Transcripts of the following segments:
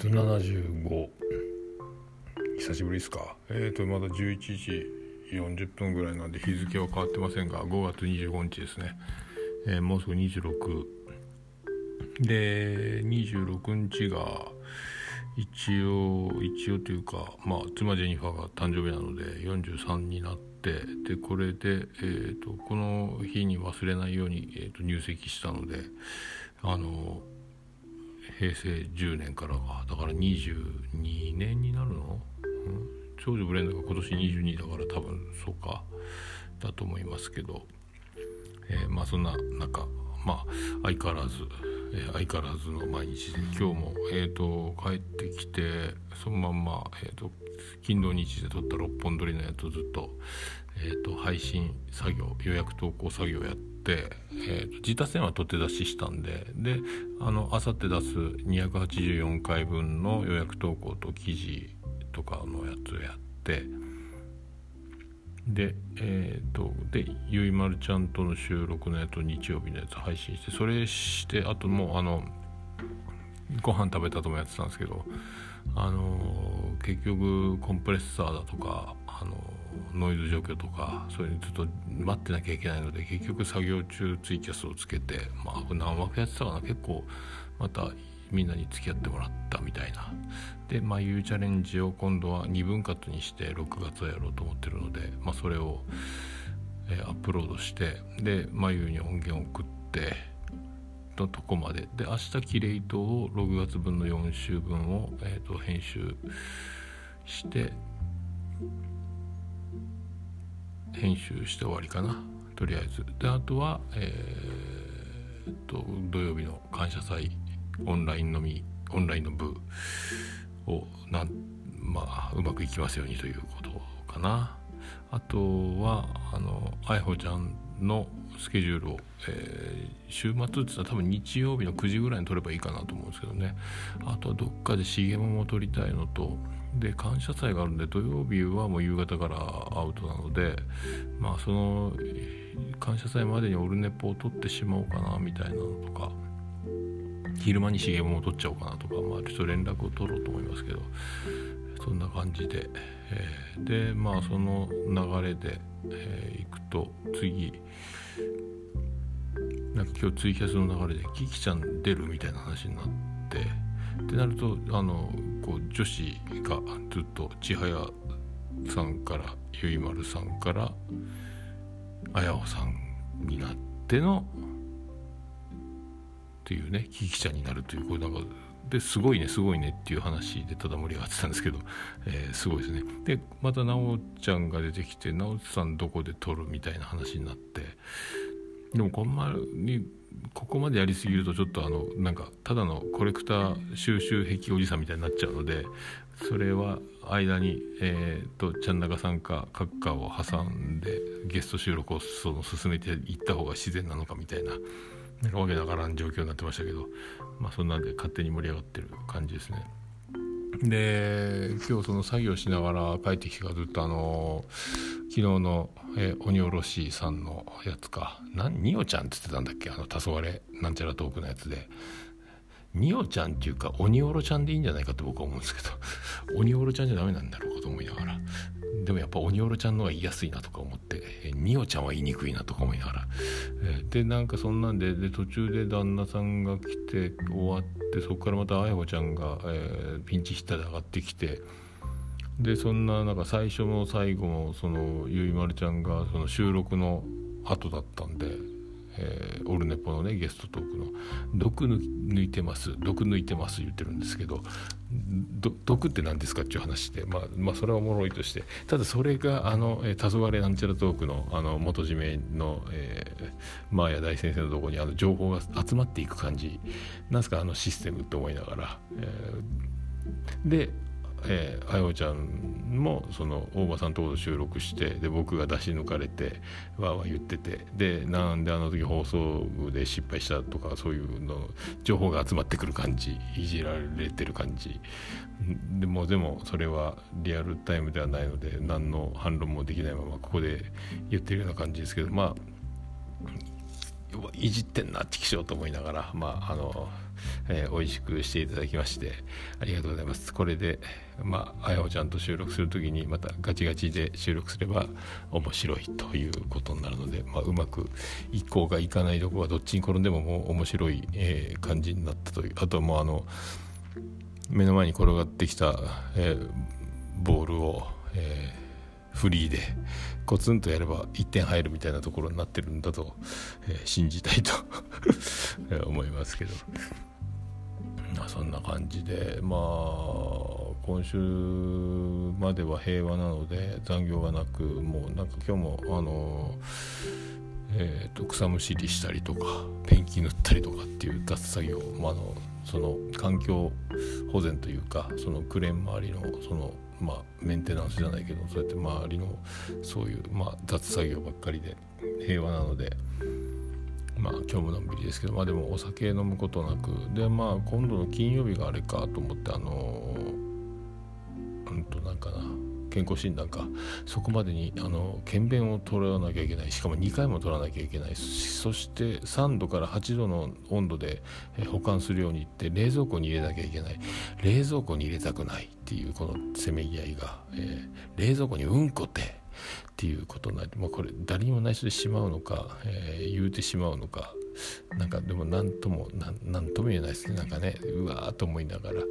と75久しぶりですか。えっ、ー、とまだ11時40分ぐらいなんで日付は変わってませんが5月25日ですね、えー、もうすぐ26で26日が一応一応というかまあ妻ジェニファーが誕生日なので43になってでこれで、えーと、この日に忘れないように、えーと入籍したのであの平成10年からがだから22年になるの、うん、長女ブレンドが今年22だから多分そうかだと思いますけど、えー、まあそんな中まあ相変わらず、えー、相変わらずの毎日今日も、えーと、帰ってきてそのまんま、えーと、金土日で撮った6本撮りのやつをずっと,、えーと配信作業予約投稿作業やって。、えーと、自他線は取って出ししたんでであのあさって出す284回分の予約投稿と記事とかのやつをやってでえっ、ー、とでゆいまるちゃんとの収録のやつと日曜日のやつ配信してそれしてあともうあのご飯食べたともやってたんですけどあの結局コンプレッサーだとかあのノイズ除去とかそういうのちょっと待ってなきゃいけないので結局作業中ツイキャスをつけてまあ何枠やってたかな結構またみんなに付き合ってもらったみたいな。でまあいうチャレンジを今度は2分割にして6月はやろうと思ってるので、まあ、それを、えー、アップロードしてで眉に音源を送ってのとこまで。で明日キレイトを6月分の4週分を、えーと編集して編集して終わりかな。とりあえず。であとはえー、っと土曜日の感謝祭オンラインのみオンラインの部をなまあうまくいきますようにということかな。あとはあのあいほちゃんのスケジュールを、えー、週末ってったら多分日曜日の9時ぐらいに撮ればいいかなと思うんですけどね。あとはどっかで CM も撮りたいのとで感謝祭があるんで土曜日はもう夕方からアウトなのでまあその感謝祭までにオルネポを撮ってしまおうかなみたいなのとか。昼間に CM も取っちゃおうかなとかまあちょっと連絡を取ろうと思いますけどそんな感じで、えー、でまあその流れで、えー、いくと次なんか今日ツイキャスの流れでキキちゃん出るみたいな話になってってなるとあのこう女子がずっと千早さんからゆいまるさんからあやおさんになってのっていうねキキちゃんになるというこれなんかですごいねすごいねっていう話でただ盛り上がってたんですけど、えー、すごいですね。でまた奈緒ちゃんが出てきて奈緒さんどこで撮るみたいな話になってでもこんなにここまでやりすぎるとちょっとあのなんかただのコレクター収集癖おじさんみたいになっちゃうのでそれは間に、えーと、ちゃん中さんか閣下を挟んでゲスト収録をその進めていった方が自然なのかみたいななんかわけだからん状況になってましたけど、まあ、そんなんで勝手に盛り上がってる感じですね。で今日その作業しながら帰ってきてからずっとあの昨日の、え、鬼おろしさんのやつか。何ニオちゃんって言ってたんだっけ？あの黄昏なんちゃらトークのやつで。ニオちゃんっていうか鬼おろちゃんでいいんじゃないかって僕は思うんですけど。鬼おろちゃんじゃダメなんだろうかと思いながら。でもやっぱ鬼おろちゃんの方が言いやすいなとか思って、ニオちゃんは言いにくいなとか思いながら、えー、でなんかそんなんでで途中で旦那さんが来て終わってそこからまたあやほちゃんが、えー、ピンチヒッターで上がってきてでそんななんか最初も最後もそのゆいまるちゃんがその収録の後だったんでえー、オルネポのねゲストトークの「毒抜いてます毒抜いてます」言ってるんですけど毒って何ですかっていう話で、まあ、まあそれはおもろいとしてただそれがあの「えー、黄昏なんちゃらトークの」あの元締めの、えー、マーヤ大先生のとこにあの情報が集まっていく感じ。なんですかあのシステムって思いながら、えー、でえー、あよちゃんもその大場さんとこと収録してで僕が出し抜かれてわーわー言っててでなんであの時放送部で失敗したとかそういうの情報が集まってくる感じいじられてる感じ。でもでもそれはリアルタイムではないので何の反論もできないままここで言ってるような感じですけどまあいじってんなって気象と思いながらまああのえー、美味しくしていただきましてありがとうございます。これでまああやほちゃんと収録する時にまたガチガチで収録すれば面白いということになるので、まあ、うまく一向がいかないとこはどっちに転んでももう面白い、えー、感じになったという。あともうあの目の前に転がってきた、えー、ボールを、えー、フリーでコツンとやれば1点入るみたいなところになってるんだと、えー、信じたいと 思いますけど、まあ、そんな感じでまあ今週までは平和なので残業がなくもうなんか今日もあのえーと、草むしりしたりとかペンキ塗ったりとかっていう脱作業、まあ、あのその環境保全というかそのクレーン周りのそのまあメンテナンスじゃないけどそうやって周りのそういうまあ雑作業ばっかりで平和なのでまあ今日ものんびりですけどまあでもお酒飲むことなくでまあ今度の金曜日があれかと思ってあのうんとなんかな健康診断かそこまでにあの検便を取らなきゃいけないしかも2回も取らなきゃいけないそして3度から8度の温度で保管するようにって冷蔵庫に入れなきゃいけない冷蔵庫に入れたくないっていうこのせめぎ合いが、えー、冷蔵庫にうんこってっていうことになって、まあ、これ誰にも内緒でしまうのか、えー、言うてしまうのかなんかでも何とも何とも言えないですね。なんかねうわーと思いながら。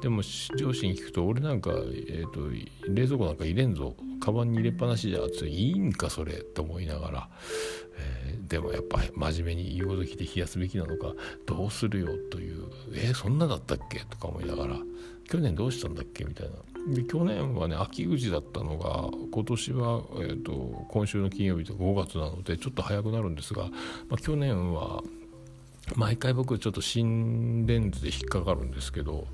でも上司に聞くと俺なんか、えーと、冷蔵庫なんか入れんぞ。カバンに入れっぱなしじゃついいんかそれと思いながら、えー、でもやっぱ真面目に言うこと聞いて冷やすべきなのか。どうするよという。えー、そんなだったっけ？とか思いながら。去年どうしたんだっけ？みたいな。で去年はね秋口だったのが今年は、えーと、今週の金曜日と5月なのでちょっと早くなるんですが、まあ、去年は毎回僕ちょっと心電図で引っかかるんですけど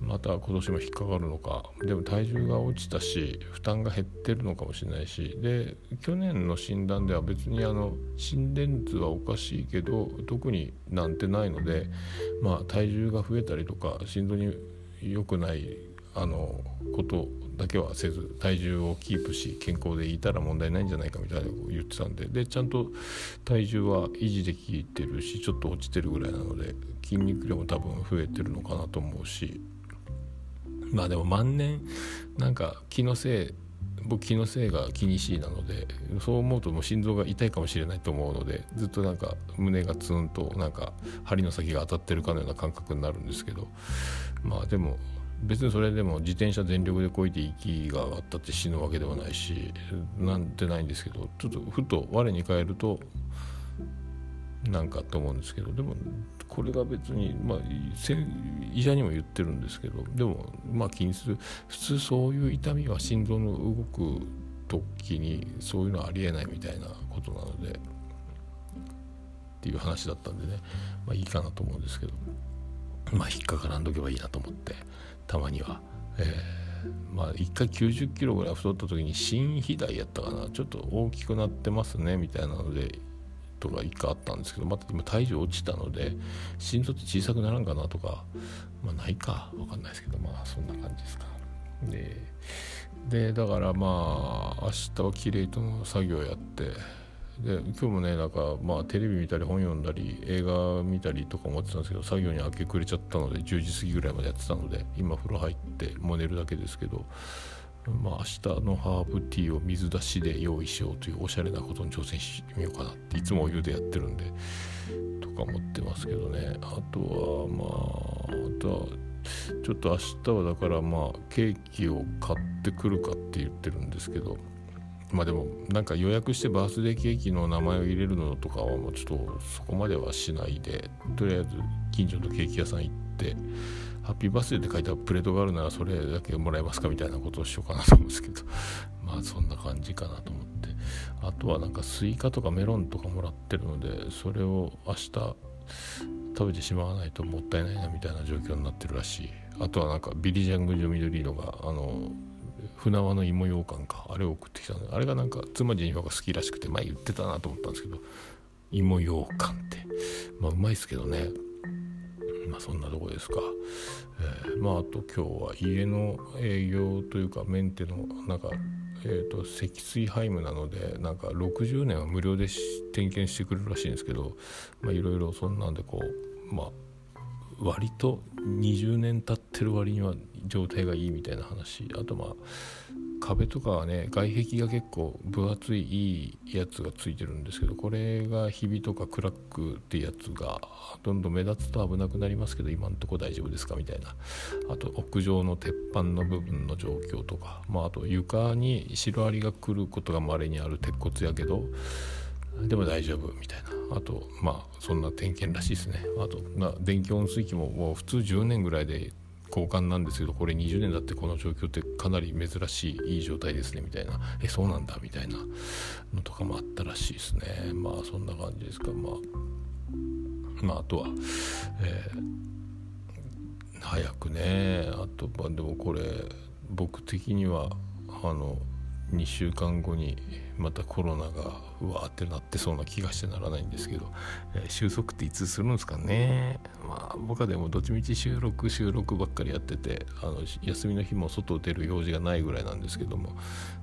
また今年も引っかかるのかでも体重が落ちたし負担が減ってるのかもしれないしで去年の診断では別にあの心電図はおかしいけど特になんてないのでまあ体重が増えたりとか心臓に良くないあのことだけはせず体重をキープし健康でいたら問題ないんじゃないかみたいなことを言ってたんででちゃんと体重は維持できてるしちょっと落ちてるぐらいなので筋肉量も多分増えてるのかなと思うしまあでも万年なんか気のせい僕気のせいが気にしいなのでそう思うともう心臓が痛いかもしれないと思うのでずっとなんか胸がツンとなんか針の先が当たってるかのような感覚になるんですけどまあでも別にそれでも自転車全力でこいて息が上がったって死ぬわけではないしなんてないんですけどちょっとふと我に返るとなんかと思うんですけどでもこれが別に、まあ、医者にも言ってるんですけどでもまあ気にする普通そういう痛みは心臓の動く時にそういうのはありえないみたいなことなのでっていう話だったんでねまあいいかなと思うんですけど。まあ引っかからんとけばいいなと思ってたまには。えー、まあ1回90キロぐらい太った時に心肥大やったかな。ちょっと大きくなってますねみたいなのでとか1回あったんですけどまた今体重落ちたので心臓って小さくならんかなとかまあないか。分かんないですけどまあそんな感じですか。ででだからまあ明日は綺麗との作業やってで今日もねなんかまあテレビ見たり本読んだり映画見たりとか思ってたんですけど作業に明け暮れちゃったので10時過ぎぐらいまでやってたので今風呂入ってもう寝るだけですけどまあ、明日のハーブティーを水出しで用意しようというおしゃれなことに挑戦してみようかなっていつもお湯でやってるんでとか思ってますけどね。あとはまああとはちょっと明日はだからまあケーキを買ってくるかって言ってるんですけどまあでもなんか予約してバースデーケーキの名前を入れるのとかはもうちょっとそこまではしないでとりあえず近所のケーキ屋さん行ってハッピーバースデーって書いたプレートがあるならそれだけもらえますかみたいなことをしようかなと思うんですけど まあそんな感じかなと思って。あとはなんかスイカとかメロンとかもらってるのでそれを明日食べてしまわないともったいないなみたいな状況になってるらしい。あとはなんかビリジャング・ジョミドリーノがあの舟和の芋羊羹かあれを送ってきたのであれがなんか妻ジェニファーが好きらしくて前言ってたなと思ったんですけど芋羊羹って。まあうまいですけどね。まあそんなとこですか、えー、まああと今日は家の営業というかメンテのなんかえーと、積水ハイムなのでなんか60年は無料で点検してくれるらしいんですけどいろいろそんなんでこうまあ割と20年経ってる割には状態がいいみたいな話。あとまあ壁とかはね外壁が結構分厚いいいやつがついてるんですけどこれがひびとかクラックってやつがどんどん目立つと危なくなりますけど今んとこ大丈夫ですかみたいな。あと屋上の鉄板の部分の状況とか、まあ、あと床にシロアリが来ることがまれにある鉄骨やけどでも大丈夫みたいな。あとまあそんな点検らしいですね。あと、まあ、電気温水器ももう普通10年ぐらいで交換なんですけどこれ20年だってこの状況ってかなり珍しいいい状態ですねみたいな。えそうなんだみたいなのとかもあったらしいですね。まあそんな感じですか。まあまああとは、えー、早くね。あとまあでもこれ僕的にはあの2週間後にまたコロナがうわーってなってそうな気がしてならないんですけど、えー、収束っていつするんですかねまあ僕はでもどっちみち収録収録ばっかりやっててあの休みの日も外出る用事がないぐらいなんですけども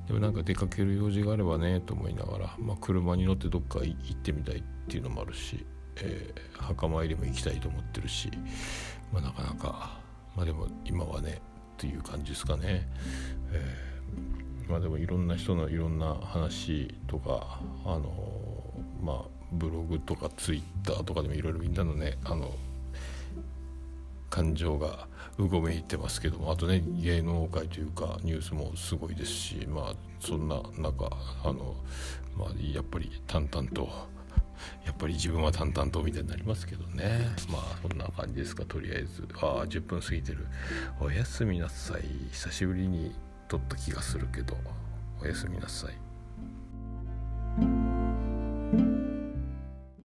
でもなんか出かける用事があればねと思いながら、まあ、車に乗ってどっか行ってみたいっていうのもあるし、えー、墓参りも行きたいと思ってるし、まあ、なかなかまあでも今はねっていう感じですかね。えーまあでもいろんな人のいろんな話とかあのまあブログとかツイッターとかでもいろいろみんなのねあの感情がうごめいてますけどもあとね芸能界というかニュースもすごいですしまあそんな中あの、まあ、やっぱり淡々とやっぱり自分は淡々とみたいになりますけどね。まあそんな感じですかとりあえず。ああ10分過ぎてる。おやすみなさい。久しぶりに撮った気がするけどおやすみなさい。